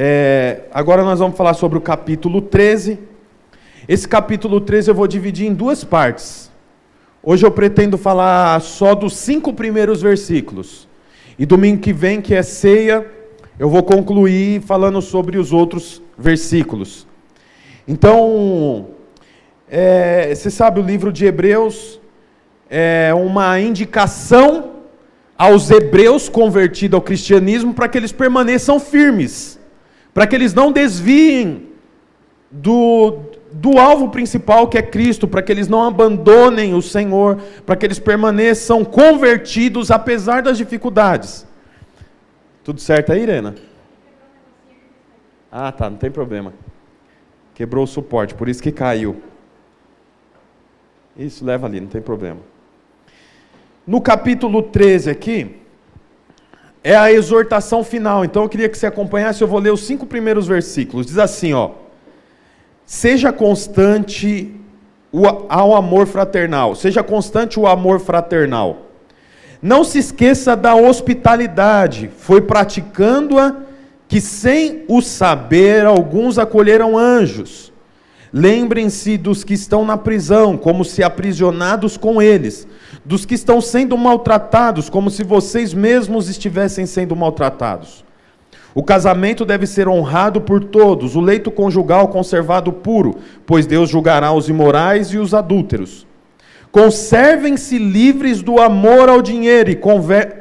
É, agora nós vamos falar sobre o capítulo 13. Esse capítulo 13 eu vou dividir em duas partes. Hoje eu pretendo falar só dos cinco primeiros versículos. E domingo que vem, que é ceia, eu vou concluir falando sobre os outros versículos. Então, é, você sabe, o livro de Hebreus é uma indicação aos hebreus convertidos ao cristianismo para que eles permaneçam firmes para que eles não desviem do, do alvo principal que é Cristo, para que eles não abandonem o Senhor, para que eles permaneçam convertidos apesar das dificuldades. Tudo certo aí, Irena? Ah, tá, não tem problema. Quebrou o suporte, por isso que caiu. Isso, leva ali, não tem problema. No capítulo 13 aqui, é a exortação final. Então eu queria que você acompanhasse, eu vou ler os cinco primeiros versículos. Diz assim, ó: Seja constante ao amor fraternal. Seja constante o amor fraternal. Não se esqueça da hospitalidade. Foi praticando-a que sem o saber alguns acolheram anjos. Lembrem-se dos que estão na prisão, como se aprisionados com eles dos que estão sendo maltratados, como se vocês mesmos estivessem sendo maltratados. O casamento deve ser honrado por todos, o leito conjugal conservado puro, pois Deus julgará os imorais e os adúlteros. Conservem-se livres do amor ao dinheiro e,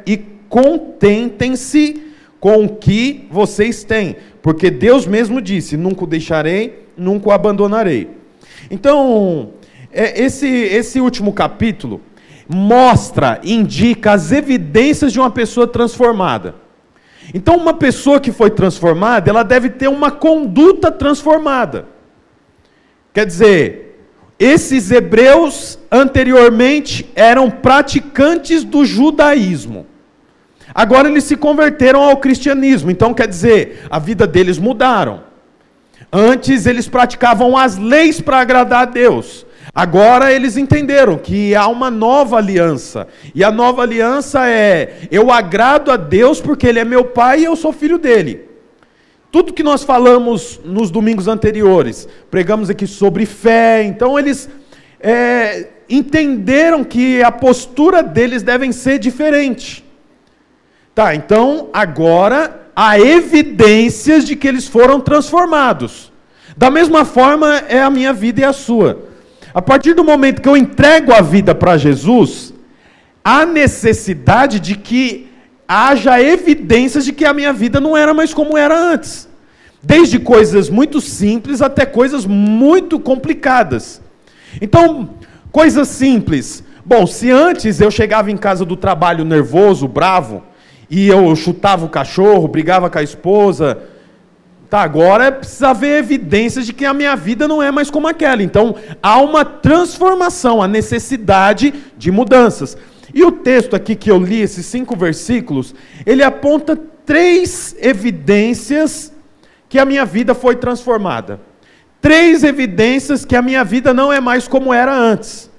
e contentem-se com o que vocês têm, porque Deus mesmo disse: nunca o deixarei, nunca o abandonarei. Então, é, esse, esse último capítulo mostra, indica as evidências de uma pessoa transformada. Então, uma pessoa que foi transformada, ela deve ter uma conduta transformada. Quer dizer, esses hebreus anteriormente eram praticantes do judaísmo. Agora eles se converteram ao cristianismo. Então, quer dizer, a vida deles mudaram. Antes eles praticavam as leis para agradar a Deus. Agora eles entenderam que há uma nova aliança. E a nova aliança é: eu agrado a Deus porque Ele é meu Pai e eu sou filho dele. Tudo que nós falamos nos domingos anteriores, pregamos aqui sobre fé, então eles é, entenderam que a postura deles deve ser diferente. Tá, então agora há evidências de que eles foram transformados. Da mesma forma é a minha vida e a sua. A partir do momento que eu entrego a vida para Jesus, há necessidade de que haja evidências de que a minha vida não era mais como era antes. Desde coisas muito simples até coisas muito complicadas. Então, coisas simples. Bom, se antes eu chegava em casa do trabalho nervoso, bravo, e eu chutava o cachorro, brigava com a esposa, Tá, agora precisa haver evidências de que a minha vida não é mais como aquela. Então, há uma transformação, a necessidade de mudanças. E o texto aqui que eu li, esses cinco versículos, ele aponta três evidências que a minha vida foi transformada. Três evidências que a minha vida não é mais como era antes.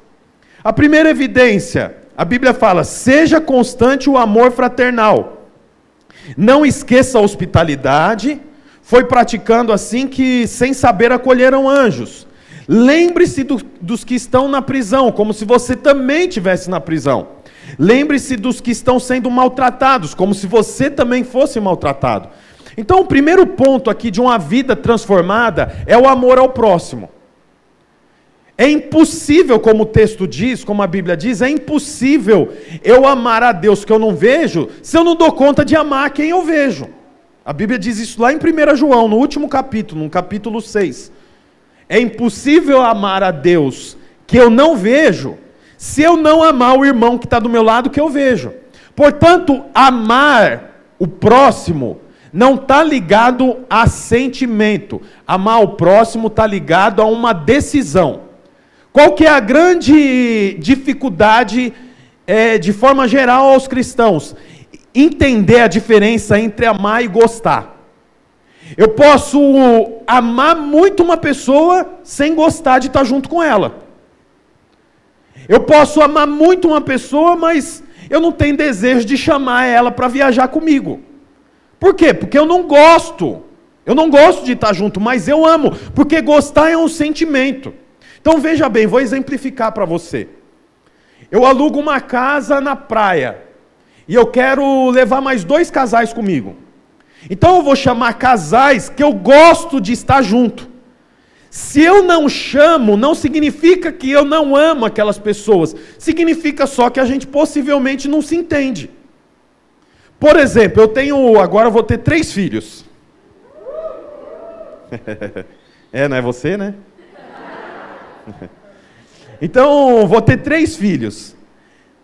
A primeira evidência, a Bíblia fala: seja constante o amor fraternal. Não esqueça a hospitalidade foi praticando assim que, sem saber, acolheram anjos. Lembre-se do, dos que estão na prisão, como se você também estivesse na prisão. Lembre-se dos que estão sendo maltratados, como se você também fosse maltratado. Então, o primeiro ponto aqui de uma vida transformada é o amor ao próximo. É impossível, como o texto diz, como a Bíblia diz, é impossível eu amar a Deus que eu não vejo, se eu não dou conta de amar quem eu vejo. A Bíblia diz isso lá em 1 João, no último capítulo, no capítulo 6. É impossível amar a Deus que eu não vejo, se eu não amar o irmão que está do meu lado que eu vejo. Portanto, amar o próximo não está ligado a sentimento. Amar o próximo está ligado a uma decisão. Qual que é a grande dificuldade, é, de forma geral, aos cristãos? entender a diferença entre amar e gostar. Eu posso amar muito uma pessoa sem gostar de estar junto com ela. Eu posso amar muito uma pessoa, mas eu não tenho desejo de chamar ela para viajar comigo. Por quê? Porque eu não gosto. Eu não gosto de estar junto, mas eu amo, porque gostar é um sentimento. Então veja bem, vou exemplificar para você. Eu alugo uma casa na praia e eu quero levar mais dois casais comigo. Então eu vou chamar casais que eu gosto de estar junto. Se eu não chamo, não significa que eu não amo aquelas pessoas, significa só que a gente possivelmente não se entende. Por exemplo, eu tenho, agora eu vou ter três filhos. é, não é você, né? então, vou ter três filhos.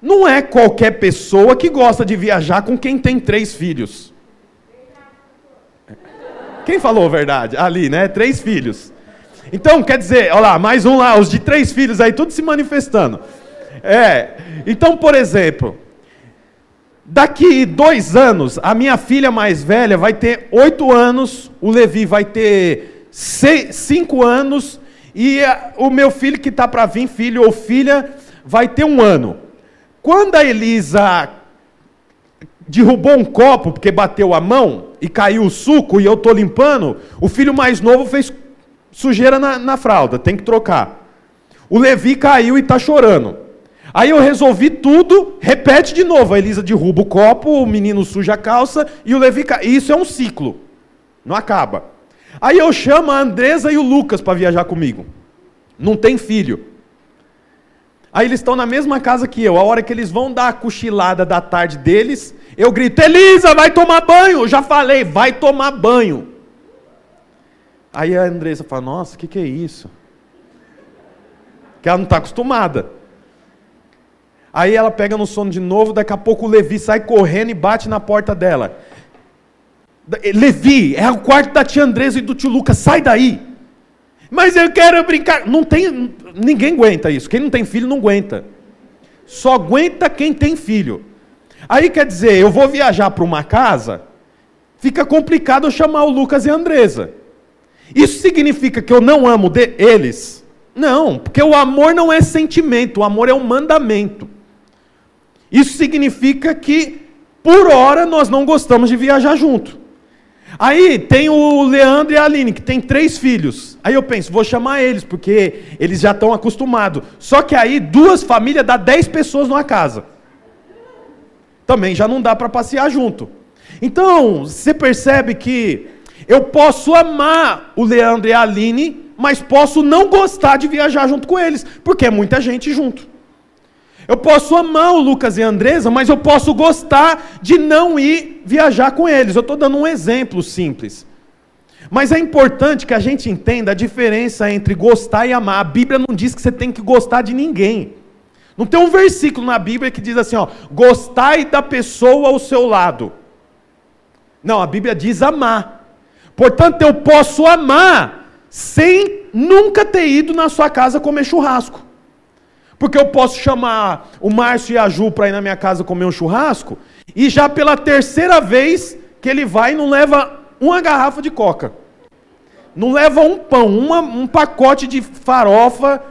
Não é qualquer pessoa que gosta de viajar com quem tem três filhos. Quem falou a verdade? Ali, né? Três filhos. Então, quer dizer, olha lá, mais um lá, os de três filhos aí, tudo se manifestando. É. Então, por exemplo, daqui dois anos, a minha filha mais velha vai ter oito anos, o Levi vai ter seis, cinco anos, e o meu filho que está para vir, filho ou filha, vai ter um ano. Quando a Elisa derrubou um copo porque bateu a mão e caiu o suco e eu estou limpando, o filho mais novo fez sujeira na, na fralda, tem que trocar. O Levi caiu e está chorando. Aí eu resolvi tudo, repete de novo. A Elisa derruba o copo, o menino suja a calça e o Levi cai. Isso é um ciclo, não acaba. Aí eu chamo a Andresa e o Lucas para viajar comigo. Não tem filho. Aí eles estão na mesma casa que eu. A hora que eles vão dar a cochilada da tarde deles, eu grito: Elisa, vai tomar banho. Já falei, vai tomar banho. Aí a Andressa fala: Nossa, o que, que é isso? Que ela não está acostumada. Aí ela pega no sono de novo. Daqui a pouco o Levi sai correndo e bate na porta dela. Levi, é o quarto da tia Andresa e do tio Lucas, sai daí. Mas eu quero brincar. Não tem, ninguém aguenta isso. Quem não tem filho não aguenta. Só aguenta quem tem filho. Aí quer dizer, eu vou viajar para uma casa, fica complicado eu chamar o Lucas e a Andresa. Isso significa que eu não amo eles? Não, porque o amor não é sentimento, o amor é um mandamento. Isso significa que, por hora, nós não gostamos de viajar junto. Aí tem o Leandro e a Aline, que tem três filhos. Aí eu penso, vou chamar eles, porque eles já estão acostumados. Só que aí duas famílias dá dez pessoas numa casa. Também já não dá para passear junto. Então, você percebe que eu posso amar o Leandro e a Aline, mas posso não gostar de viajar junto com eles, porque é muita gente junto. Eu posso amar o Lucas e a Andresa, mas eu posso gostar de não ir viajar com eles. Eu estou dando um exemplo simples. Mas é importante que a gente entenda a diferença entre gostar e amar. A Bíblia não diz que você tem que gostar de ninguém. Não tem um versículo na Bíblia que diz assim, ó, gostai da pessoa ao seu lado. Não, a Bíblia diz amar. Portanto, eu posso amar sem nunca ter ido na sua casa comer churrasco. Porque eu posso chamar o Márcio e a Ju para ir na minha casa comer um churrasco, e já pela terceira vez que ele vai, não leva uma garrafa de coca. Não leva um pão, uma, um pacote de farofa.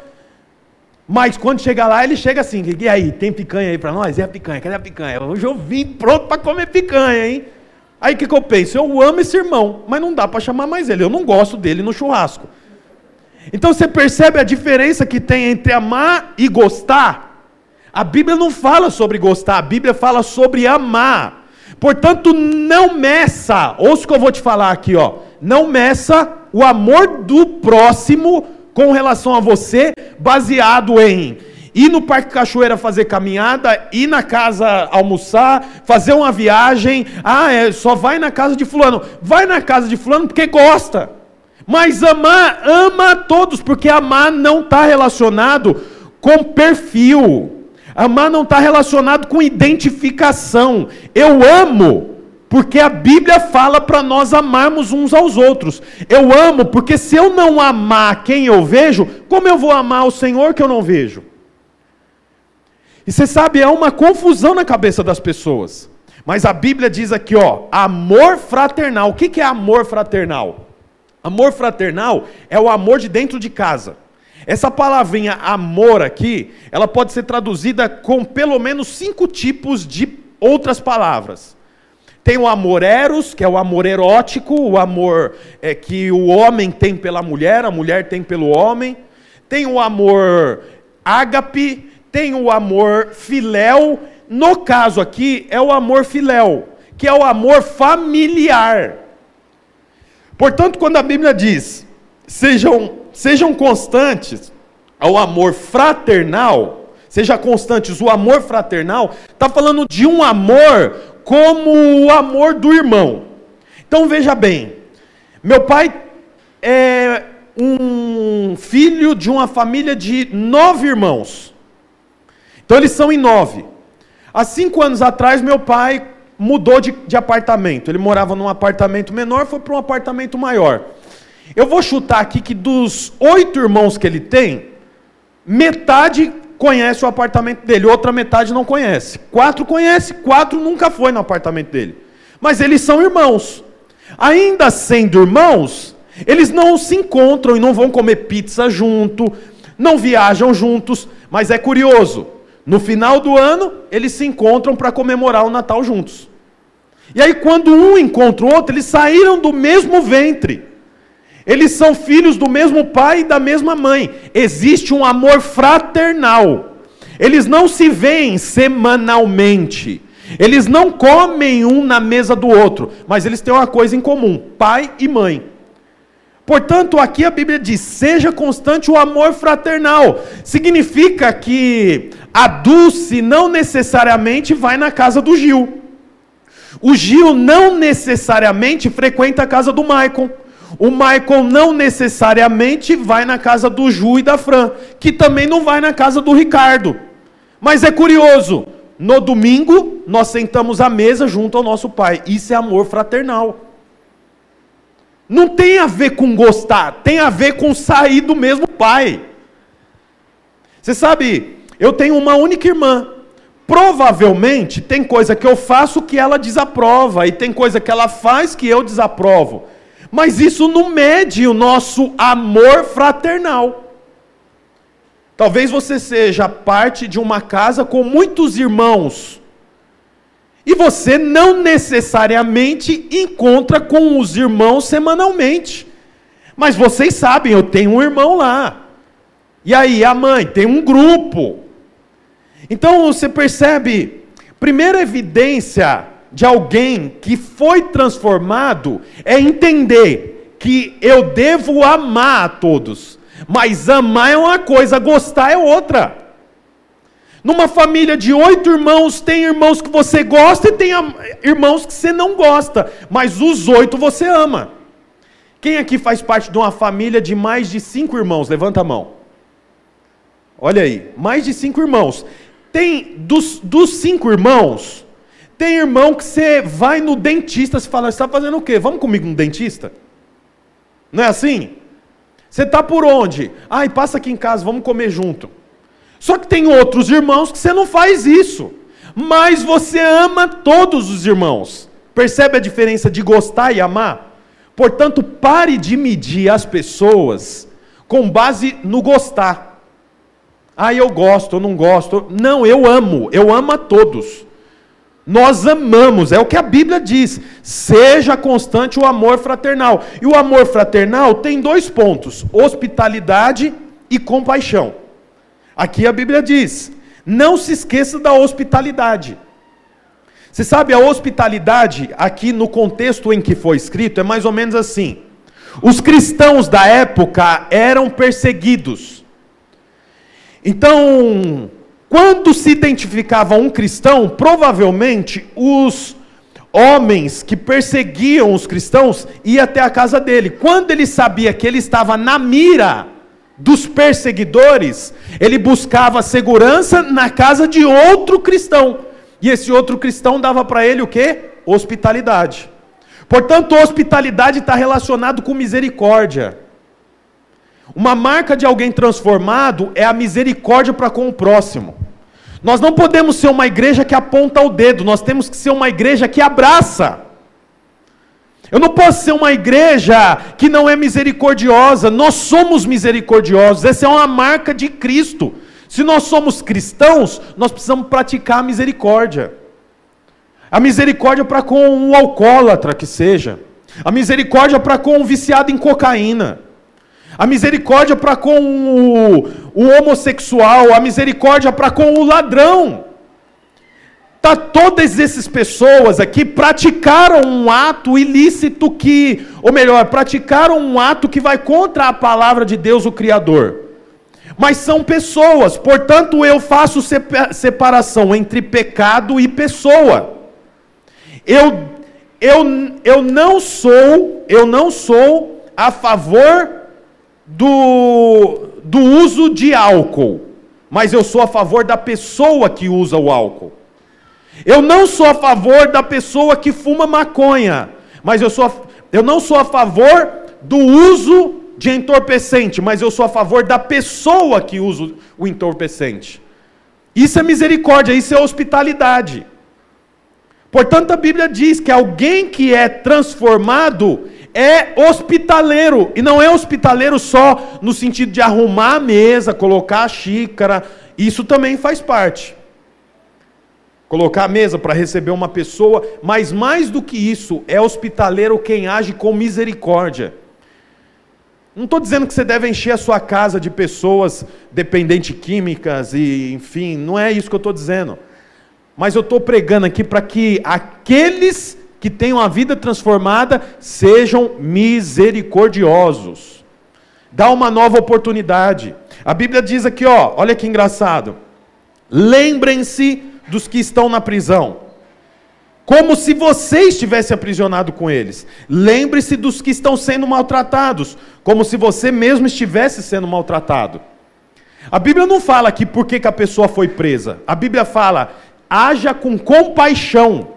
Mas quando chega lá, ele chega assim: e aí, tem picanha aí para nós? É a picanha, cadê a picanha? Hoje eu vim pronto para comer picanha, hein? Aí o que, que eu penso? Eu amo esse irmão, mas não dá para chamar mais ele. Eu não gosto dele no churrasco. Então você percebe a diferença que tem entre amar e gostar? A Bíblia não fala sobre gostar, a Bíblia fala sobre amar. Portanto, não meça, ouça o que eu vou te falar aqui, ó. Não meça o amor do próximo com relação a você, baseado em ir no Parque Cachoeira fazer caminhada, ir na casa almoçar, fazer uma viagem. Ah, é, só vai na casa de fulano. Vai na casa de fulano porque gosta. Mas amar, ama a todos, porque amar não está relacionado com perfil. Amar não está relacionado com identificação. Eu amo porque a Bíblia fala para nós amarmos uns aos outros. Eu amo porque se eu não amar quem eu vejo, como eu vou amar o Senhor que eu não vejo? E você sabe, é uma confusão na cabeça das pessoas. Mas a Bíblia diz aqui, ó, amor fraternal. O que é amor fraternal? Amor fraternal é o amor de dentro de casa. Essa palavrinha amor aqui, ela pode ser traduzida com pelo menos cinco tipos de outras palavras. Tem o amor eros, que é o amor erótico, o amor é, que o homem tem pela mulher, a mulher tem pelo homem. Tem o amor ágape, tem o amor filéu. No caso aqui, é o amor filéu, que é o amor familiar. Portanto, quando a Bíblia diz, sejam, sejam constantes ao amor fraternal, seja constantes o amor fraternal, está falando de um amor como o amor do irmão. Então veja bem, meu pai é um filho de uma família de nove irmãos. Então eles são em nove. Há cinco anos atrás, meu pai mudou de, de apartamento. Ele morava num apartamento menor, foi para um apartamento maior. Eu vou chutar aqui que dos oito irmãos que ele tem, metade conhece o apartamento dele, outra metade não conhece. Quatro conhece, quatro nunca foi no apartamento dele. Mas eles são irmãos. Ainda sendo irmãos, eles não se encontram e não vão comer pizza junto, não viajam juntos, mas é curioso. No final do ano, eles se encontram para comemorar o Natal juntos. E aí, quando um encontra o outro, eles saíram do mesmo ventre. Eles são filhos do mesmo pai e da mesma mãe. Existe um amor fraternal. Eles não se veem semanalmente. Eles não comem um na mesa do outro, mas eles têm uma coisa em comum: pai e mãe. Portanto, aqui a Bíblia diz: seja constante o amor fraternal. Significa que a Dulce não necessariamente vai na casa do Gil. O Gil não necessariamente frequenta a casa do Maicon. O Michael não necessariamente vai na casa do Ju e da Fran, que também não vai na casa do Ricardo. Mas é curioso, no domingo nós sentamos à mesa junto ao nosso pai. Isso é amor fraternal. Não tem a ver com gostar, tem a ver com sair do mesmo pai. Você sabe, eu tenho uma única irmã. Provavelmente tem coisa que eu faço que ela desaprova, e tem coisa que ela faz que eu desaprovo mas isso não mede o nosso amor fraternal. Talvez você seja parte de uma casa com muitos irmãos. E você não necessariamente encontra com os irmãos semanalmente. Mas vocês sabem, eu tenho um irmão lá. E aí, a mãe, tem um grupo. Então você percebe, primeira evidência de alguém que foi transformado é entender que eu devo amar a todos. Mas amar é uma coisa, gostar é outra. Numa família de oito irmãos, tem irmãos que você gosta e tem irmãos que você não gosta, mas os oito você ama. Quem aqui faz parte de uma família de mais de cinco irmãos? Levanta a mão. Olha aí, mais de cinco irmãos. Tem dos, dos cinco irmãos, tem irmão que você vai no dentista e fala, está fazendo o quê? Vamos comigo no dentista? Não é assim? Você está por onde? Ai, passa aqui em casa, vamos comer junto. Só que tem outros irmãos que você não faz isso. Mas você ama todos os irmãos. Percebe a diferença de gostar e amar? Portanto, pare de medir as pessoas com base no gostar. Ah, eu gosto, eu não gosto. Não, eu amo, eu amo a todos. Nós amamos, é o que a Bíblia diz. Seja constante o amor fraternal. E o amor fraternal tem dois pontos: hospitalidade e compaixão. Aqui a Bíblia diz: não se esqueça da hospitalidade. Você sabe, a hospitalidade, aqui no contexto em que foi escrito, é mais ou menos assim: os cristãos da época eram perseguidos. Então, quando se identificava um cristão, provavelmente os homens que perseguiam os cristãos iam até a casa dele. Quando ele sabia que ele estava na mira dos perseguidores, ele buscava segurança na casa de outro cristão. E esse outro cristão dava para ele o que? Hospitalidade. Portanto, hospitalidade está relacionado com misericórdia. Uma marca de alguém transformado é a misericórdia para com o próximo. Nós não podemos ser uma igreja que aponta o dedo, nós temos que ser uma igreja que abraça. Eu não posso ser uma igreja que não é misericordiosa, nós somos misericordiosos, essa é uma marca de Cristo. Se nós somos cristãos, nós precisamos praticar a misericórdia. A misericórdia para com um alcoólatra que seja. A misericórdia para com um viciado em cocaína. A misericórdia para com o, o, homossexual. A misericórdia para com o ladrão. Tá, todas essas pessoas aqui praticaram um ato ilícito que, ou melhor, praticaram um ato que vai contra a palavra de Deus, o Criador. Mas são pessoas, portanto eu faço separação entre pecado e pessoa. Eu, eu, eu não sou, eu não sou a favor do, do uso de álcool, mas eu sou a favor da pessoa que usa o álcool. Eu não sou a favor da pessoa que fuma maconha, mas eu, sou, eu não sou a favor do uso de entorpecente, mas eu sou a favor da pessoa que usa o entorpecente. Isso é misericórdia, isso é hospitalidade. Portanto, a Bíblia diz que alguém que é transformado é hospitaleiro, e não é hospitaleiro só no sentido de arrumar a mesa, colocar a xícara, isso também faz parte colocar a mesa para receber uma pessoa, mas mais do que isso, é hospitaleiro quem age com misericórdia. Não estou dizendo que você deve encher a sua casa de pessoas dependentes químicas e, enfim, não é isso que eu estou dizendo. Mas eu estou pregando aqui para que aqueles que tenham a vida transformada sejam misericordiosos. Dá uma nova oportunidade. A Bíblia diz aqui, ó, olha que engraçado. Lembrem-se dos que estão na prisão, como se você estivesse aprisionado com eles. Lembre-se dos que estão sendo maltratados, como se você mesmo estivesse sendo maltratado. A Bíblia não fala aqui por que, que a pessoa foi presa. A Bíblia fala, haja com compaixão.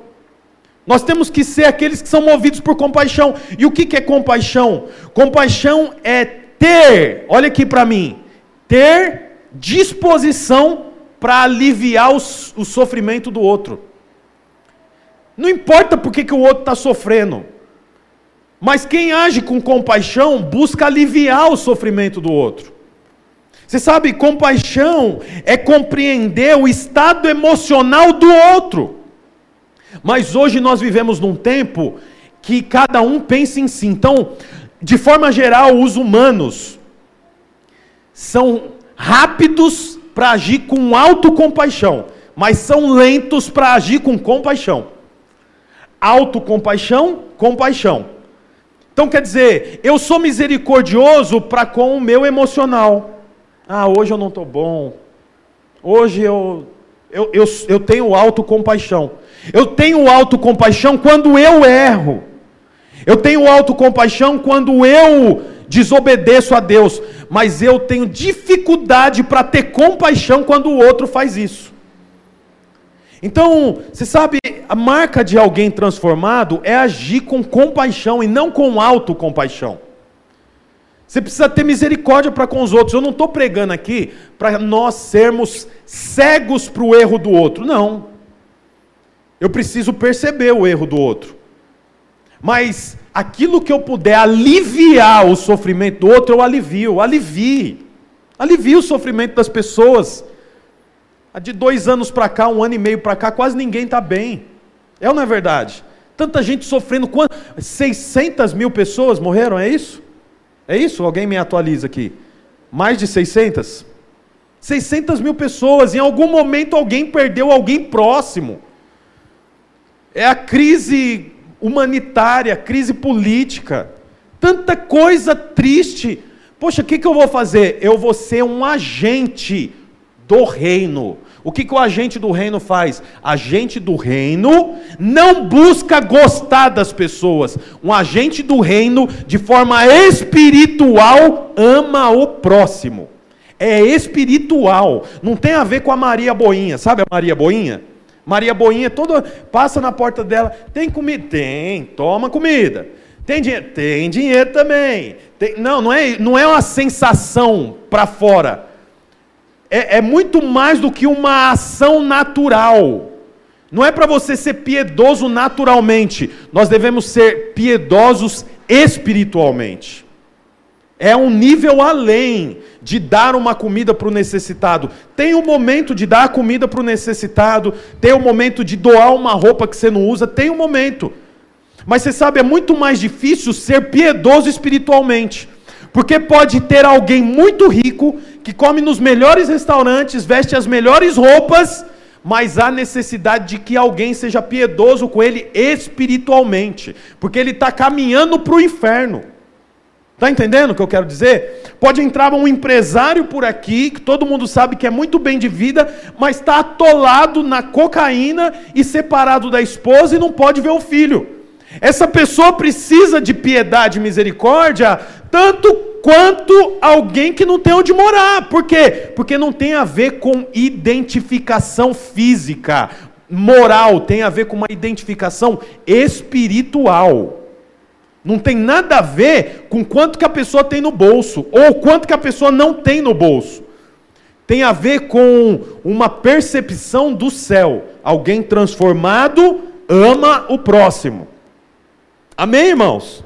Nós temos que ser aqueles que são movidos por compaixão. E o que, que é compaixão? Compaixão é ter, olha aqui para mim, ter disposição para aliviar o, sofrimento do outro. Não importa porque que o outro está sofrendo, mas quem age com compaixão busca aliviar o sofrimento do outro. Você sabe, compaixão é compreender o estado emocional do outro. Mas hoje nós vivemos num tempo que cada um pensa em si. Então, de forma geral, os humanos são rápidos para agir com autocompaixão, mas são lentos para agir com compaixão. Autocompaixão, compaixão. Então quer dizer, eu sou misericordioso para com o meu emocional. Ah, hoje eu não estou bom. Hoje eu, eu, eu, eu tenho autocompaixão. Eu tenho autocompaixão quando eu erro. Eu tenho autocompaixão quando eu desobedeço a Deus, mas eu tenho dificuldade para ter compaixão quando o outro faz isso. Então, você sabe, a marca de alguém transformado é agir com compaixão e não com autocompaixão. Você precisa ter misericórdia para com os outros. Eu não estou pregando aqui para nós sermos cegos para o erro do outro. Não. Eu preciso perceber o erro do outro. Mas aquilo que eu puder aliviar o sofrimento do outro, eu alivio, alivie. Alivie o sofrimento das pessoas. De dois anos para cá, um ano e meio para cá, quase ninguém está bem. É ou não é verdade? Tanta gente sofrendo. 600 mil pessoas morreram, é isso? É isso? Alguém me atualiza aqui. Mais de 600? 600 mil pessoas. Em algum momento alguém perdeu alguém próximo. É a crise humanitária, crise política, tanta coisa triste. Poxa, o que, que eu vou fazer? Eu vou ser um agente do reino. O que, que o agente do reino faz? Agente do reino não busca gostar das pessoas. Um agente do reino, de forma espiritual, ama o próximo. É espiritual. Não tem a ver com a Maria Boinha. Sabe a Maria Boinha? Maria Boinha, toda passa na porta dela, tem comida? Tem, toma comida. Tem dinheiro? Tem dinheiro também. Tem, não, não é, não é uma sensação para fora. É, é muito mais do que uma ação natural. Não é para você ser piedoso naturalmente. Nós devemos ser piedosos espiritualmente. É um nível além de dar uma comida para o necessitado. Tem o momento de dar comida para o necessitado, tem o momento de doar uma roupa que você não usa, tem um momento. Mas você sabe, é muito mais difícil ser piedoso espiritualmente. Porque pode ter alguém muito rico, que come nos melhores restaurantes, veste as melhores roupas, mas há necessidade de que alguém seja piedoso com ele espiritualmente, porque ele está caminhando para o inferno. Está entendendo o que eu quero dizer? Pode entrar um empresário por aqui, que todo mundo sabe que é muito bem de vida, mas está atolado na cocaína e separado da esposa e não pode ver o filho. Essa pessoa precisa de piedade e misericórdia, tanto quanto alguém que não tem onde morar. Por quê? Porque não tem a ver com identificação física, moral, tem a ver com uma identificação espiritual. Não tem nada a ver com quanto que a pessoa tem no bolso ou quanto que a pessoa não tem no bolso. Tem a ver com uma percepção do céu. Alguém transformado ama o próximo. Amém, irmãos?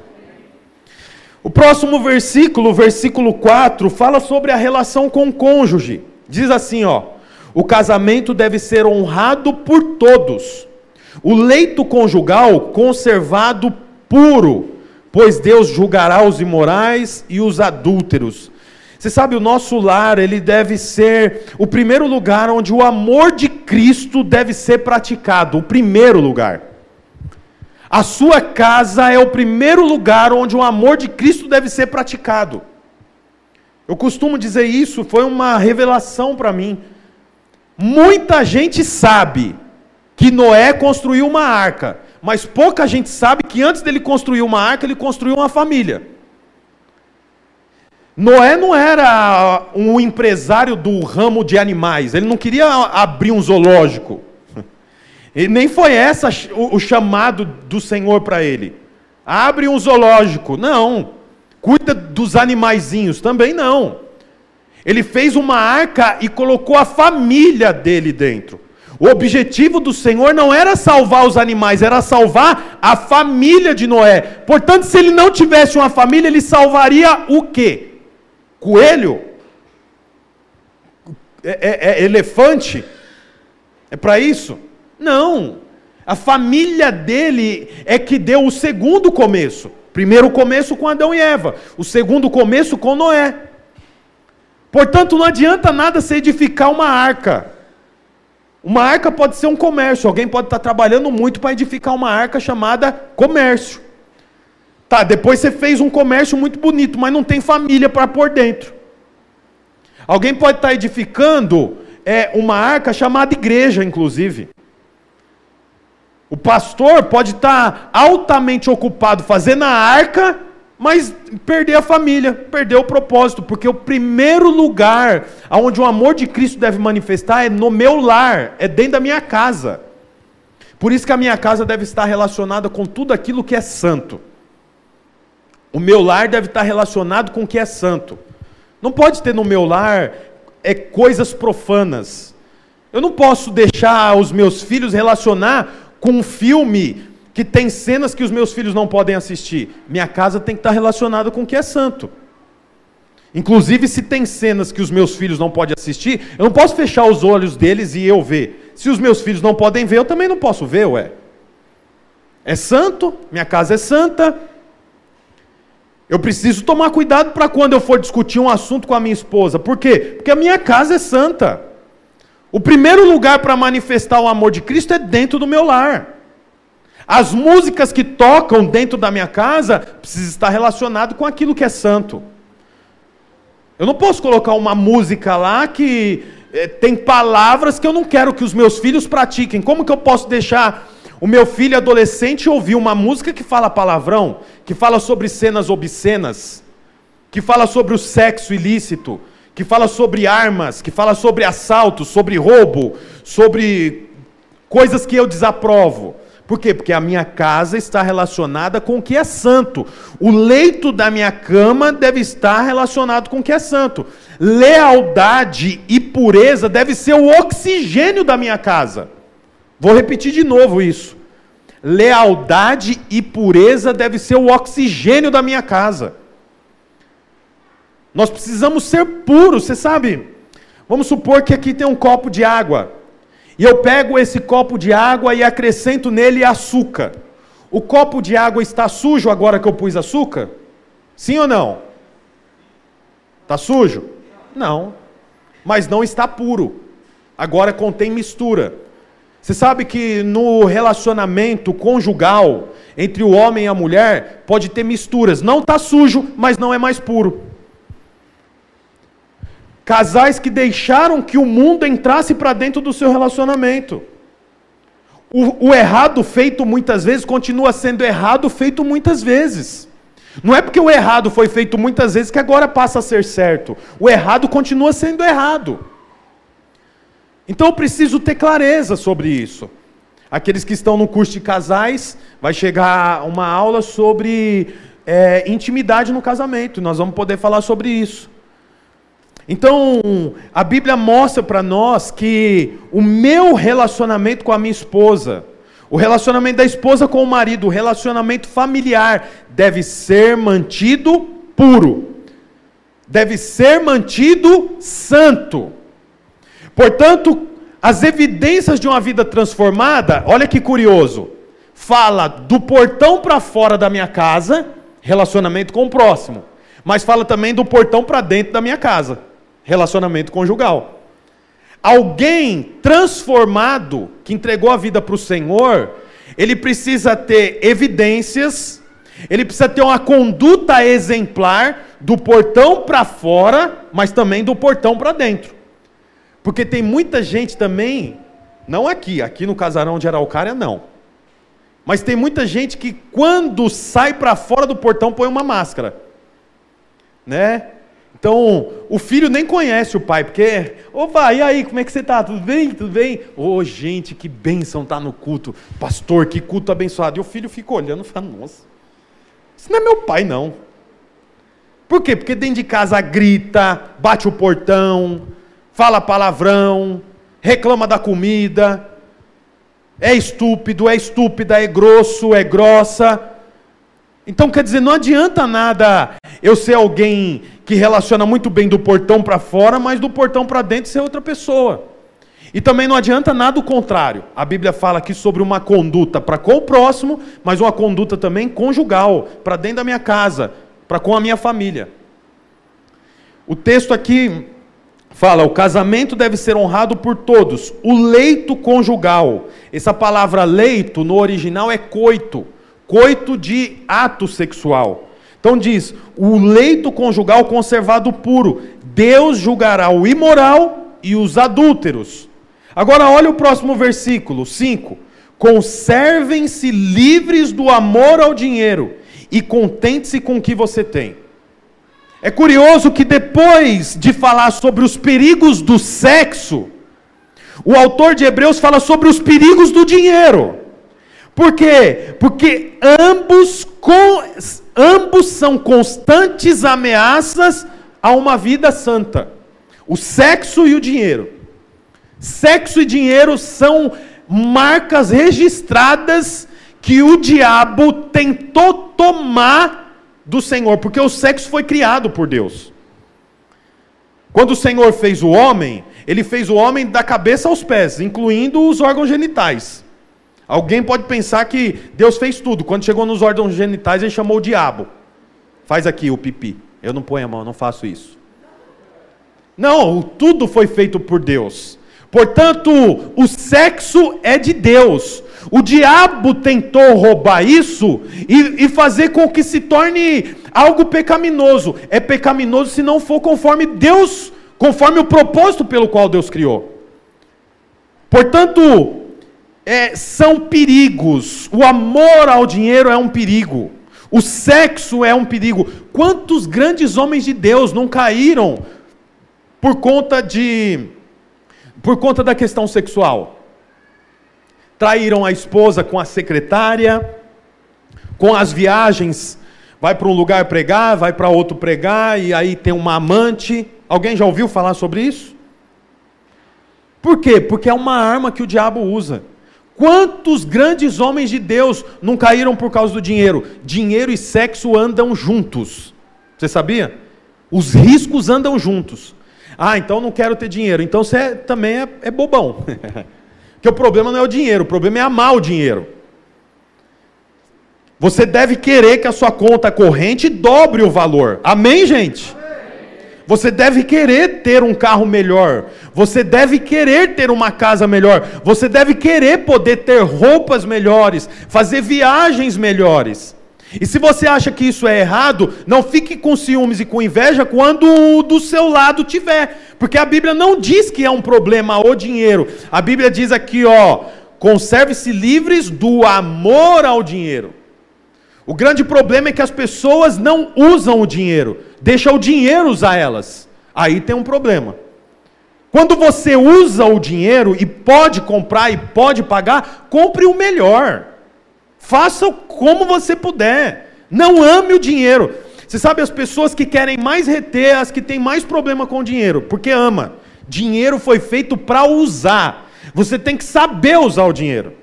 O próximo versículo, versículo 4, fala sobre a relação com o cônjuge. Diz assim, ó: O casamento deve ser honrado por todos. O leito conjugal conservado puro pois Deus julgará os imorais e os adúlteros. Você sabe, o nosso lar, ele deve ser o primeiro lugar onde o amor de Cristo deve ser praticado, o primeiro lugar. A sua casa é o primeiro lugar onde o amor de Cristo deve ser praticado. Eu costumo dizer isso, foi uma revelação para mim. Muita gente sabe que Noé construiu uma arca, mas pouca gente sabe que antes dele construir uma arca, ele construiu uma família. Noé não era um empresário do ramo de animais, ele não queria abrir um zoológico. E nem foi essa o chamado do Senhor para ele. Abre um zoológico. Não. Cuida dos animaizinhos. Também não. Ele fez uma arca e colocou a família dele dentro. O objetivo do Senhor não era salvar os animais, era salvar a família de Noé. Portanto, se ele não tivesse uma família, ele salvaria o quê? Coelho? É, é, é elefante? É para isso? Não. A família dele é que deu o segundo começo. Primeiro começo com Adão e Eva, o segundo começo com Noé. Portanto, não adianta nada se edificar uma arca uma arca pode ser um comércio. Alguém pode estar trabalhando muito para edificar uma arca chamada comércio. Tá, depois você fez um comércio muito bonito, mas não tem família para pôr dentro. Alguém pode estar edificando é, uma arca chamada igreja, inclusive. O pastor pode estar altamente ocupado fazendo a arca mas perder a família, perder o propósito, porque o primeiro lugar onde o amor de Cristo deve manifestar é no meu lar, é dentro da minha casa. Por isso que a minha casa deve estar relacionada com tudo aquilo que é santo. O meu lar deve estar relacionado com o que é santo. Não pode ter no meu lar é, coisas profanas. Eu não posso deixar os meus filhos relacionar com um filme que tem cenas que os meus filhos não podem assistir. Minha casa tem que estar relacionada com o que é santo. Inclusive, se tem cenas que os meus filhos não podem assistir, eu não posso fechar os olhos deles e eu ver. Se os meus filhos não podem ver, eu também não posso ver, ué. É santo, minha casa é santa. Eu preciso tomar cuidado para quando eu for discutir um assunto com a minha esposa. Por quê? Porque a minha casa é santa. O primeiro lugar para manifestar o amor de Cristo é dentro do meu lar. As músicas que tocam dentro da minha casa precisam estar relacionado com aquilo que é santo. Eu não posso colocar uma música lá que eh, tem palavras que eu não quero que os meus filhos pratiquem. Como que eu posso deixar o meu filho adolescente ouvir uma música que fala palavrão, que fala sobre cenas obscenas, que fala sobre o sexo ilícito, que fala sobre armas, que fala sobre assalto, sobre roubo, sobre coisas que eu desaprovo? Por quê? Porque a minha casa está relacionada com o que é santo. O leito da minha cama deve estar relacionado com o que é santo. Lealdade e pureza deve ser o oxigênio da minha casa. Vou repetir de novo isso. Lealdade e pureza deve ser o oxigênio da minha casa. Nós precisamos ser puros, você sabe? Vamos supor que aqui tem um copo de água. E eu pego esse copo de água e acrescento nele açúcar. O copo de água está sujo agora que eu pus açúcar? Sim ou não? Está sujo? Não. Mas não está puro. Agora contém mistura. Você sabe que no relacionamento conjugal entre o homem e a mulher pode ter misturas. Não está sujo, mas não é mais puro. Casais que deixaram que o mundo entrasse para dentro do seu relacionamento. O, o, errado feito muitas vezes continua sendo errado feito muitas vezes. Não é porque o errado foi feito muitas vezes que agora passa a ser certo. O errado continua sendo errado. Então eu preciso ter clareza sobre isso. Aqueles que estão no curso de casais, vai chegar uma aula sobre é, intimidade no casamento. Nós vamos poder falar sobre isso. Então, a Bíblia mostra para nós que o meu relacionamento com a minha esposa, o relacionamento da esposa com o marido, o relacionamento familiar, deve ser mantido puro, deve ser mantido santo. Portanto, as evidências de uma vida transformada, olha que curioso, fala do portão para fora da minha casa, relacionamento com o próximo, mas fala também do portão para dentro da minha casa relacionamento conjugal. Alguém transformado, que entregou a vida para o Senhor, ele precisa ter evidências, ele precisa ter uma conduta exemplar do portão para fora, mas também do portão para dentro. Porque tem muita gente também, não aqui, aqui no casarão de Araucária não. Mas tem muita gente que quando sai para fora do portão põe uma máscara. Né? Então, o filho nem conhece o pai, porque, opa, e aí, como é que você está? Tudo bem? Tudo bem? Ô, oh, gente, que bênção tá no culto. Pastor, que culto abençoado. E o filho fica olhando e fala, nossa, isso não é meu pai, não. Por quê? Porque dentro de casa grita, bate o portão, fala palavrão, reclama da comida, é estúpido, é estúpida, é grosso, é grossa. Então, quer dizer, não adianta nada eu ser alguém que relaciona muito bem do portão para fora, mas do portão para dentro ser outra pessoa. E também não adianta nada o contrário. A Bíblia fala aqui sobre uma conduta para com o próximo, mas uma conduta também conjugal, para dentro da minha casa, para com a minha família. O texto aqui fala: o casamento deve ser honrado por todos. O leito conjugal. Essa palavra leito no original é coito coito de ato sexual. Então diz: o leito conjugal conservado puro, Deus julgará o imoral e os adúlteros. Agora olha o próximo versículo, 5. Conservem-se livres do amor ao dinheiro e contente-se com o que você tem. É curioso que depois de falar sobre os perigos do sexo, o autor de Hebreus fala sobre os perigos do dinheiro. Por quê? Porque ambos, com, ambos são constantes ameaças a uma vida santa: o sexo e o dinheiro. Sexo e dinheiro são marcas registradas que o diabo tentou tomar do Senhor, porque o sexo foi criado por Deus. Quando o Senhor fez o homem, ele fez o homem da cabeça aos pés, incluindo os órgãos genitais. Alguém pode pensar que Deus fez tudo. Quando chegou nos órgãos genitais, ele chamou o diabo. Faz aqui o pipi. Eu não ponho a mão, não faço isso. Não, tudo foi feito por Deus. Portanto, o sexo é de Deus. O diabo tentou roubar isso e, e, fazer com que se torne algo pecaminoso. É pecaminoso se não for conforme Deus, conforme o propósito pelo qual Deus criou. Portanto, é, são perigos. O amor ao dinheiro é um perigo. O sexo é um perigo. Quantos grandes homens de Deus não caíram por conta de por conta da questão sexual? Traíram a esposa com a secretária, com as viagens, vai para um lugar pregar, vai para outro pregar e aí tem uma amante. Alguém já ouviu falar sobre isso? Por quê? Porque é uma arma que o diabo usa. Quantos grandes homens de Deus não caíram por causa do dinheiro? Dinheiro e sexo andam juntos. Você sabia? Os riscos andam juntos. Ah, então não quero ter dinheiro. Então você também é, é bobão. Porque o problema não é o dinheiro, o problema é amar o dinheiro. Você deve querer que a sua conta corrente dobre o valor. Amém, gente? Você deve querer ter um carro melhor. Você deve querer ter uma casa melhor. Você deve querer poder ter roupas melhores, fazer viagens melhores. E se você acha que isso é errado, não fique com ciúmes e com inveja quando o do seu lado tiver, porque a Bíblia não diz que é um problema o dinheiro. A Bíblia diz aqui, ó, conserve-se livres do amor ao dinheiro. O grande problema é que as pessoas não usam o dinheiro, deixam o dinheiro usar elas. Aí tem um problema. Quando você usa o dinheiro e pode comprar e pode pagar, compre o melhor. Faça como você puder. Não ame o dinheiro. Você sabe as pessoas que querem mais reter, as que têm mais problema com o dinheiro, porque ama. Dinheiro foi feito para usar. Você tem que saber usar o dinheiro.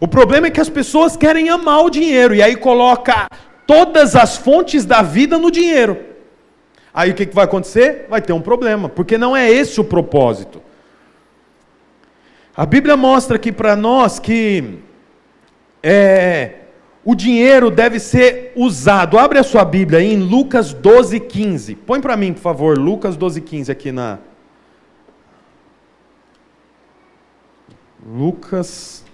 O problema é que as pessoas querem amar o dinheiro e aí coloca todas as fontes da vida no dinheiro. Aí o que, vai acontecer? Vai ter um problema, porque não é esse o propósito. A Bíblia mostra aqui para nós que é, o dinheiro deve ser usado. Abre a sua Bíblia aí em Lucas 12, 15. Põe para mim, por favor, Lucas 12, 15 aqui na. Lucas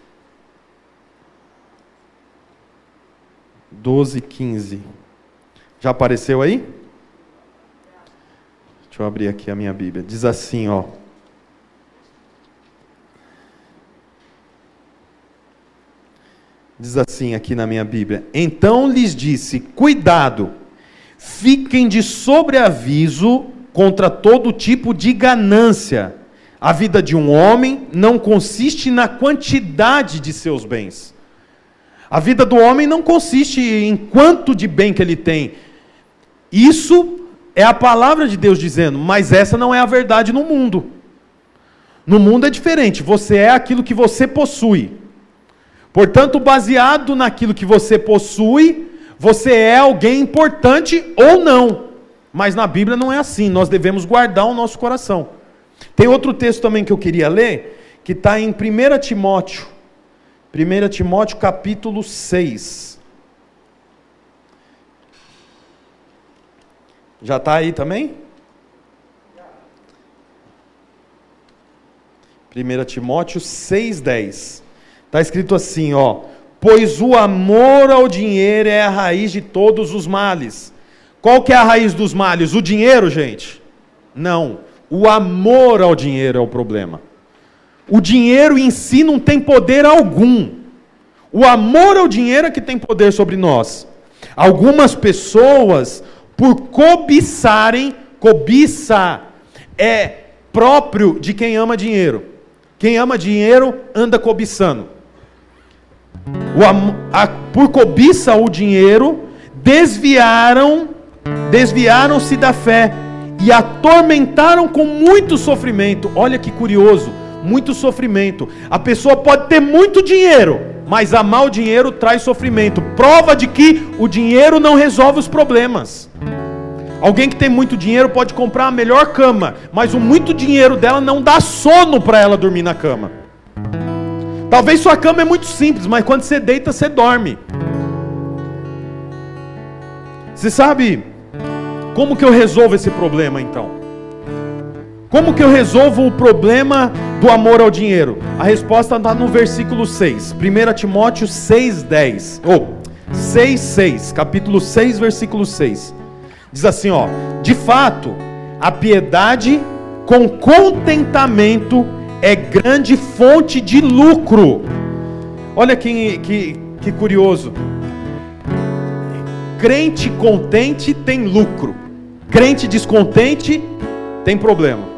12, 15. Já apareceu aí? Deixa eu abrir aqui a minha Bíblia. Diz assim, ó. Diz assim aqui na minha Bíblia: Então lhes disse: Cuidado, fiquem de sobreaviso contra todo tipo de ganância. A vida de um homem não consiste na quantidade de seus bens. A vida do homem não consiste em quanto de bem que ele tem. Isso é a palavra de Deus dizendo, mas essa não é a verdade no mundo. No mundo é diferente, você é aquilo que você possui. Portanto, baseado naquilo que você possui, você é alguém importante ou não. Mas na Bíblia não é assim, nós devemos guardar o nosso coração. Tem outro texto também que eu queria ler, que está em 1 Timóteo. 1 Timóteo capítulo 6. Já está aí também? 1 Timóteo 6,10. Está escrito assim, ó. Pois o amor ao dinheiro é a raiz de todos os males. Qual que é a raiz dos males? O dinheiro, gente? Não. O amor ao dinheiro é o problema. O dinheiro em si não tem poder algum. O amor ao dinheiro é que tem poder sobre nós. Algumas pessoas, por cobiçarem, cobiça é próprio de quem ama dinheiro. Quem ama dinheiro anda cobiçando a, por cobiça o dinheiro, desviaram, desviaram-se da fé e atormentaram com muito sofrimento. Olha que curioso, muito sofrimento. A pessoa pode ter muito dinheiro, mas amar o dinheiro traz sofrimento. Prova de que o dinheiro não resolve os problemas. Alguém que tem muito dinheiro pode comprar a melhor cama, mas o muito dinheiro dela não dá sono para ela dormir na cama. Talvez sua cama é muito simples, mas quando você deita, você dorme. Você sabe como que eu resolvo esse problema então? Como que eu resolvo o problema do amor ao dinheiro? A resposta está no versículo 6, 1 Timóteo 6,10. Ou oh, 6, 6, capítulo 6, versículo 6. Diz assim: ó, de fato, a piedade com contentamento é grande fonte de lucro. Olha que, que, que curioso. Crente contente tem lucro, crente descontente tem problema.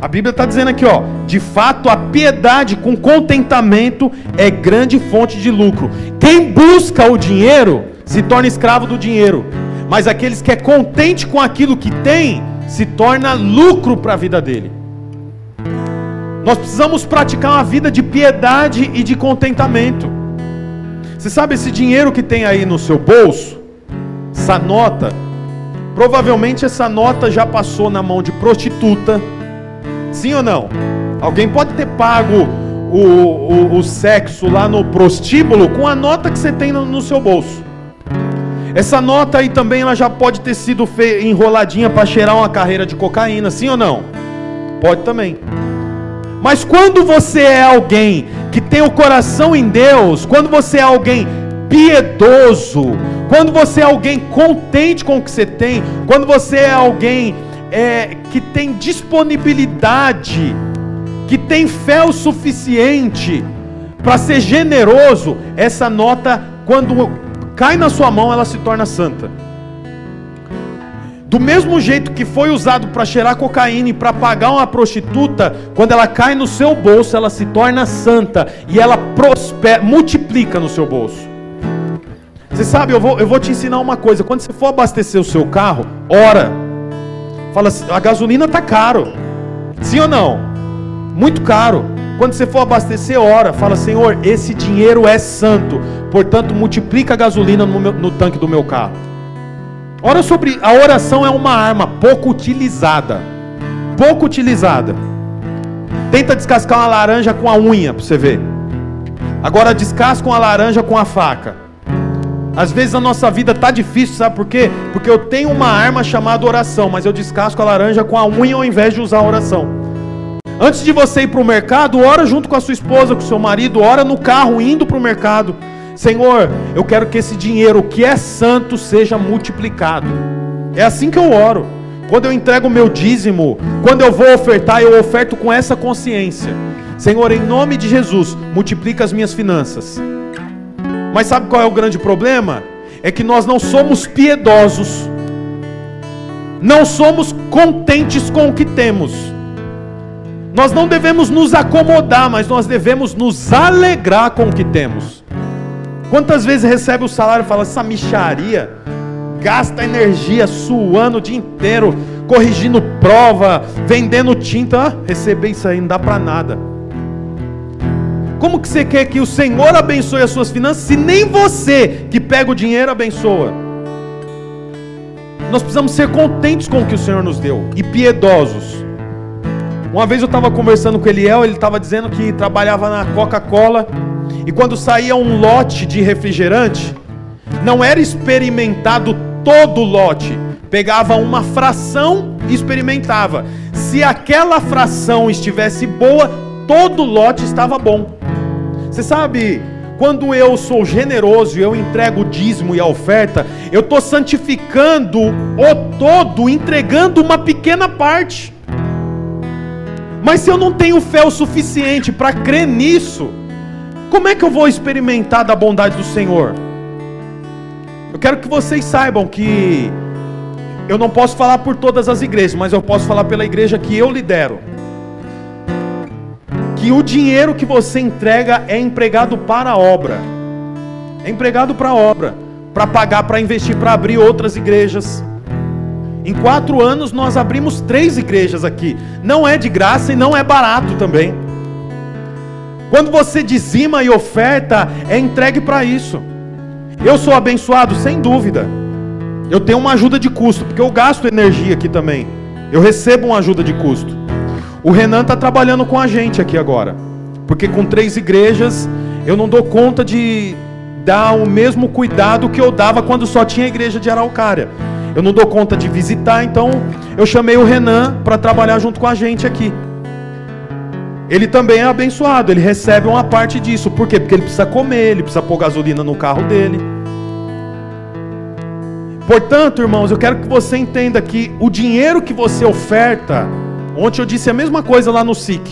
A Bíblia está dizendo aqui, ó, de fato a piedade com contentamento é grande fonte de lucro. Quem busca o dinheiro se torna escravo do dinheiro, mas aqueles que é contente com aquilo que tem se torna lucro para a vida dele. Nós precisamos praticar uma vida de piedade e de contentamento. Você sabe esse dinheiro que tem aí no seu bolso, essa nota, Provavelmente essa nota já passou na mão de prostituta. Sim ou não? Alguém pode ter pago o, o, o sexo lá no prostíbulo com a nota que você tem no, no seu bolso. Essa nota aí também ela já pode ter sido enroladinha para cheirar uma carreira de cocaína, sim ou não? Pode também. Mas quando você é alguém que tem o coração em Deus, quando você é alguém piedoso, quando você é alguém contente com o que você tem, quando você é alguém é, que tem disponibilidade, que tem fé o suficiente para ser generoso, essa nota, quando cai na sua mão, ela se torna santa. Do mesmo jeito que foi usado para cheirar cocaína e para pagar uma prostituta, quando ela cai no seu bolso, ela se torna santa e ela prospera, multiplica no seu bolso. Você sabe, eu vou, eu vou te ensinar uma coisa: quando você for abastecer o seu carro, ora. Fala assim, a gasolina está caro. Sim ou não? Muito caro. Quando você for abastecer, ora. Fala, Senhor, esse dinheiro é santo. Portanto, multiplica a gasolina no, meu, no tanque do meu carro. Ora sobre. A oração é uma arma pouco utilizada. Pouco utilizada. Tenta descascar uma laranja com a unha para você ver. Agora descasca uma laranja com a faca. Às vezes a nossa vida tá difícil, sabe por quê? Porque eu tenho uma arma chamada oração, mas eu descasco a laranja com a unha ao invés de usar a oração. Antes de você ir para o mercado, ora junto com a sua esposa, com o seu marido, ora no carro indo para o mercado. Senhor, eu quero que esse dinheiro que é santo seja multiplicado. É assim que eu oro. Quando eu entrego o meu dízimo, quando eu vou ofertar, eu oferto com essa consciência. Senhor, em nome de Jesus, multiplica as minhas finanças. Mas sabe qual é o grande problema? É que nós não somos piedosos. Não somos contentes com o que temos. Nós não devemos nos acomodar, mas nós devemos nos alegrar com o que temos. Quantas vezes recebe o salário e fala, essa micharia, gasta energia suando o dia inteiro, corrigindo prova, vendendo tinta, ah, receber isso aí não dá para nada. Como que você quer que o Senhor abençoe as suas finanças se nem você que pega o dinheiro abençoa? Nós precisamos ser contentes com o que o Senhor nos deu e piedosos. Uma vez eu estava conversando com Eliel, ele estava dizendo que trabalhava na Coca-Cola e quando saía um lote de refrigerante, não era experimentado todo o lote, pegava uma fração e experimentava. Se aquela fração estivesse boa, todo lote estava bom. Você sabe, quando eu sou generoso eu entrego o dízimo e a oferta, eu estou santificando o todo, entregando uma pequena parte. Mas se eu não tenho fé o suficiente para crer nisso, como é que eu vou experimentar da bondade do Senhor? Eu quero que vocês saibam que eu não posso falar por todas as igrejas, mas eu posso falar pela igreja que eu lidero. Que o dinheiro que você entrega é empregado para a obra. É empregado para a obra, para pagar, para investir, para abrir outras igrejas. Em quatro anos nós abrimos três igrejas aqui. Não é de graça e não é barato também. Quando você dizima e oferta, é entregue para isso. Eu sou abençoado, sem dúvida. Eu tenho uma ajuda de custo, porque eu gasto energia aqui também. Eu recebo uma ajuda de custo. O Renan está trabalhando com a gente aqui agora. Porque com três igrejas, eu não dou conta de dar o mesmo cuidado que eu dava quando só tinha a igreja de Araucária. Eu não dou conta de visitar, então eu chamei o Renan para trabalhar junto com a gente aqui ele também é abençoado, ele recebe uma parte disso. Por quê? Porque ele precisa comer, ele precisa pôr gasolina no carro dele. Portanto, irmãos, eu quero que você entenda que o dinheiro que você oferta, ontem eu disse a mesma coisa lá no SIC,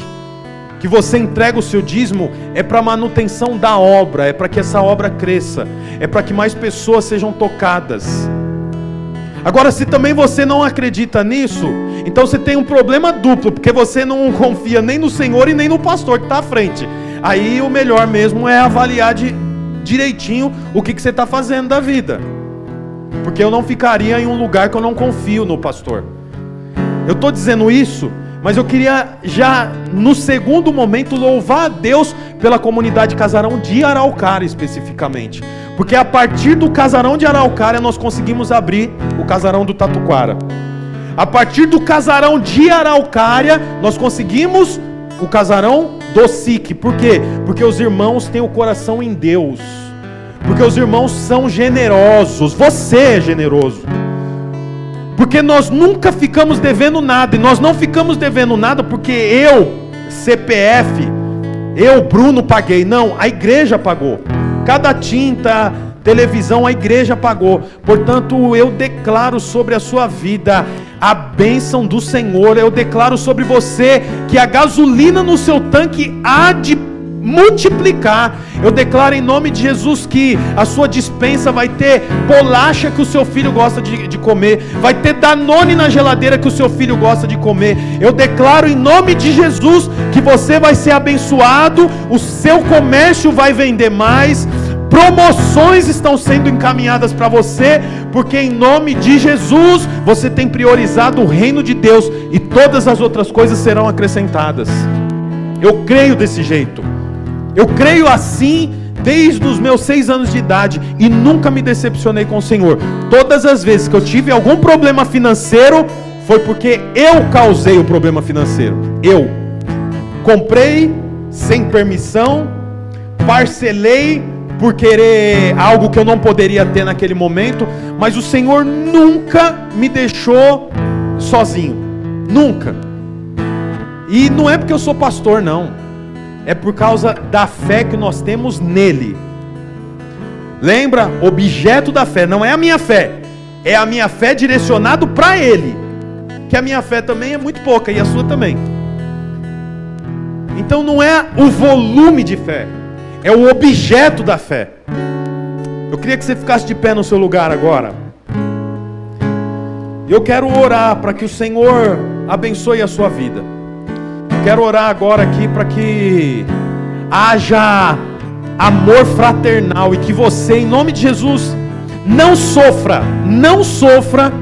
que você entrega o seu dízimo é para manutenção da obra, é para que essa obra cresça, é para que mais pessoas sejam tocadas. Agora, se também você não acredita nisso, então você tem um problema duplo, porque você não confia nem no Senhor e nem no pastor que está à frente. Aí o melhor mesmo é avaliar de, direitinho o que, que você está fazendo da vida. Porque eu não ficaria em um lugar que eu não confio no pastor. Eu estou dizendo isso, Mas eu queria já no segundo momento louvar a Deus pela comunidade Casarão de Araucária especificamente. Porque a partir do Casarão de Araucária nós conseguimos abrir o Casarão do Tatuquara. A partir do Casarão de Araucária nós conseguimos o Casarão do SIC. Por quê? Porque os irmãos têm o coração em Deus. Porque os irmãos são generosos. Você é generoso. Porque nós nunca ficamos devendo nada. E nós não ficamos devendo nada porque eu, CPF, eu, Bruno, paguei. Não, a igreja pagou. Cada tinta, televisão, a igreja pagou. Portanto, eu declaro sobre a sua vida a bênção do Senhor. Eu declaro sobre você que a gasolina no seu tanque há de multiplicar. Eu declaro em nome de Jesus que a sua dispensa vai ter bolacha que o seu filho gosta de, de comer, vai ter danone na geladeira que o seu filho gosta de comer. Eu declaro em nome de Jesus que você vai ser abençoado, o seu comércio vai vender mais. Promoções estão sendo encaminhadas para você, porque em nome de Jesus você tem priorizado o reino de Deus e todas as outras coisas serão acrescentadas. Eu creio desse jeito. Eu creio assim desde os meus seis anos de idade e nunca me decepcionei com o Senhor. Todas as vezes que eu tive algum problema financeiro, foi porque eu causei o problema financeiro. Eu comprei sem permissão, parcelei por querer algo que eu não poderia ter naquele momento, mas o Senhor nunca me deixou sozinho. Nunca. E não é porque eu sou pastor, não é por causa da fé que nós temos nele. Lembra? Objeto da fé, não é a minha fé, é a minha fé direcionado para ele. Que a minha fé também é muito pouca e a sua também. Então não é o volume de fé, é o objeto da fé. Eu queria que você ficasse de pé no seu lugar agora. Eu quero orar para que o Senhor abençoe a sua vida. Quero orar agora aqui para que haja amor fraternal e que você, em nome de Jesus, não sofra, não sofra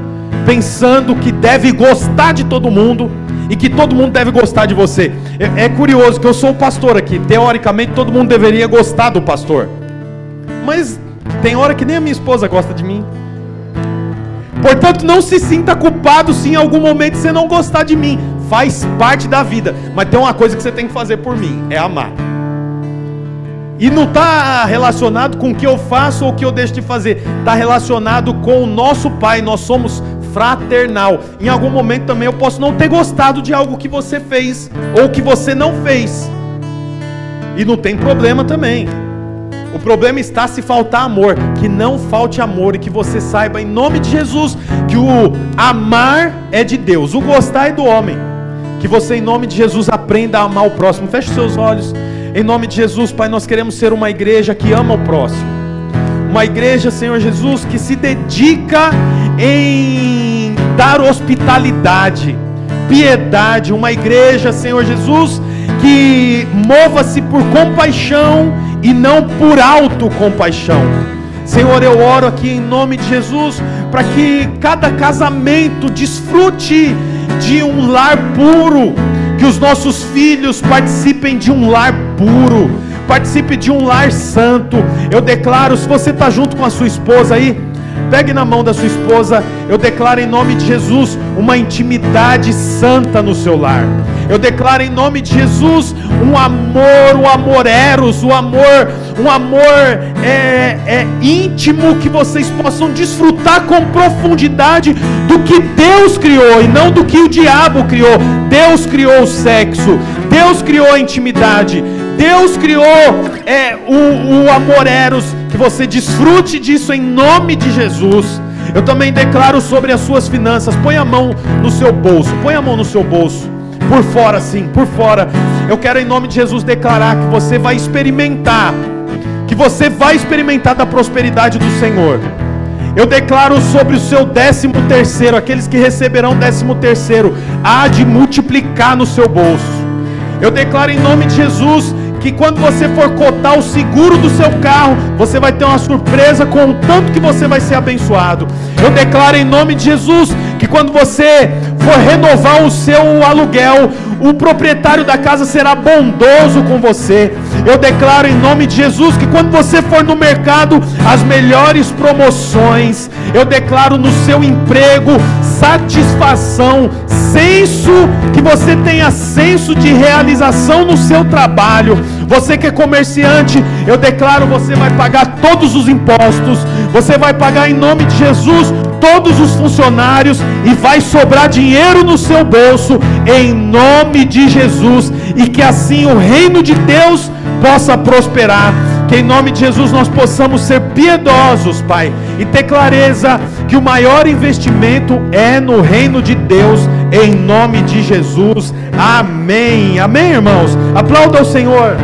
pensando que deve gostar de todo mundo e que todo mundo deve gostar de você. É, é curioso que eu sou o pastor aqui, teoricamente todo mundo deveria gostar do pastor, mas tem hora que nem a minha esposa gosta de mim. Portanto, não se sinta culpado se em algum momento você não gostar de mim faz parte da vida. Mas tem uma coisa que você tem que fazer por mim: é amar. E não está relacionado com o que eu faço ou o que eu deixo de fazer. Está relacionado com o nosso Pai. Nós somos fraternal. Em algum momento também eu posso não ter gostado de algo que você fez ou que você não fez. E não tem problema também. O problema está se faltar amor, que não falte amor e que você saiba em nome de Jesus que o amar é de Deus, o gostar é do homem. Que você, em nome de Jesus, aprenda a amar o próximo. Feche seus olhos. Em nome de Jesus, Pai, nós queremos ser uma igreja que ama o próximo. Uma igreja, Senhor Jesus, que se dedica em dar hospitalidade, piedade. Uma igreja, Senhor Jesus, que mova-se por compaixão e não por autocompaixão. Senhor, eu oro aqui em nome de Jesus para que cada casamento desfrute de um lar puro, que os nossos filhos participem de um lar puro, participe de um lar santo. Eu declaro, se você está junto com a sua esposa aí, pegue na mão da sua esposa, eu declaro em nome de Jesus uma intimidade santa no seu lar. Eu declaro em nome de Jesus um amor, o amor eros, o amor, um amor é, é íntimo que vocês possam desfrutar com profundidade do que Deus criou e não do que o diabo criou. Deus criou o sexo, Deus criou a intimidade, Deus criou é, o, o amor eros. Que você desfrute disso em nome de Jesus. Eu também declaro sobre as suas finanças. Põe a mão no seu bolso. Põe a mão no seu bolso por fora, sim, por fora. Eu quero em nome de Jesus declarar que você vai experimentar, que você vai experimentar da prosperidade do Senhor. Eu declaro sobre o seu décimo terceiro, aqueles que receberão décimo terceiro, há de multiplicar no seu bolso. Eu declaro em nome de Jesus que quando você for cotar o seguro do seu carro, você vai ter uma surpresa com o tanto que você vai ser abençoado. Eu declaro em nome de Jesus que quando você for renovar o seu aluguel, o proprietário da casa será bondoso com você. Eu declaro em nome de Jesus que quando você for no mercado, as melhores promoções, eu declaro no seu emprego satisfação, senso, que você tenha senso de realização no seu trabalho. Você que é comerciante, eu declaro, você vai pagar todos os impostos, você vai pagar em nome de Jesus todos os funcionários e vai sobrar dinheiro no seu bolso em nome de Jesus e que assim o reino de Deus possa prosperar. Que em nome de Jesus nós possamos ser piedosos, Pai, e ter clareza que o maior investimento é no reino de Deus, em nome de Jesus. Amém. Amém, irmãos. Aplauda o Senhor.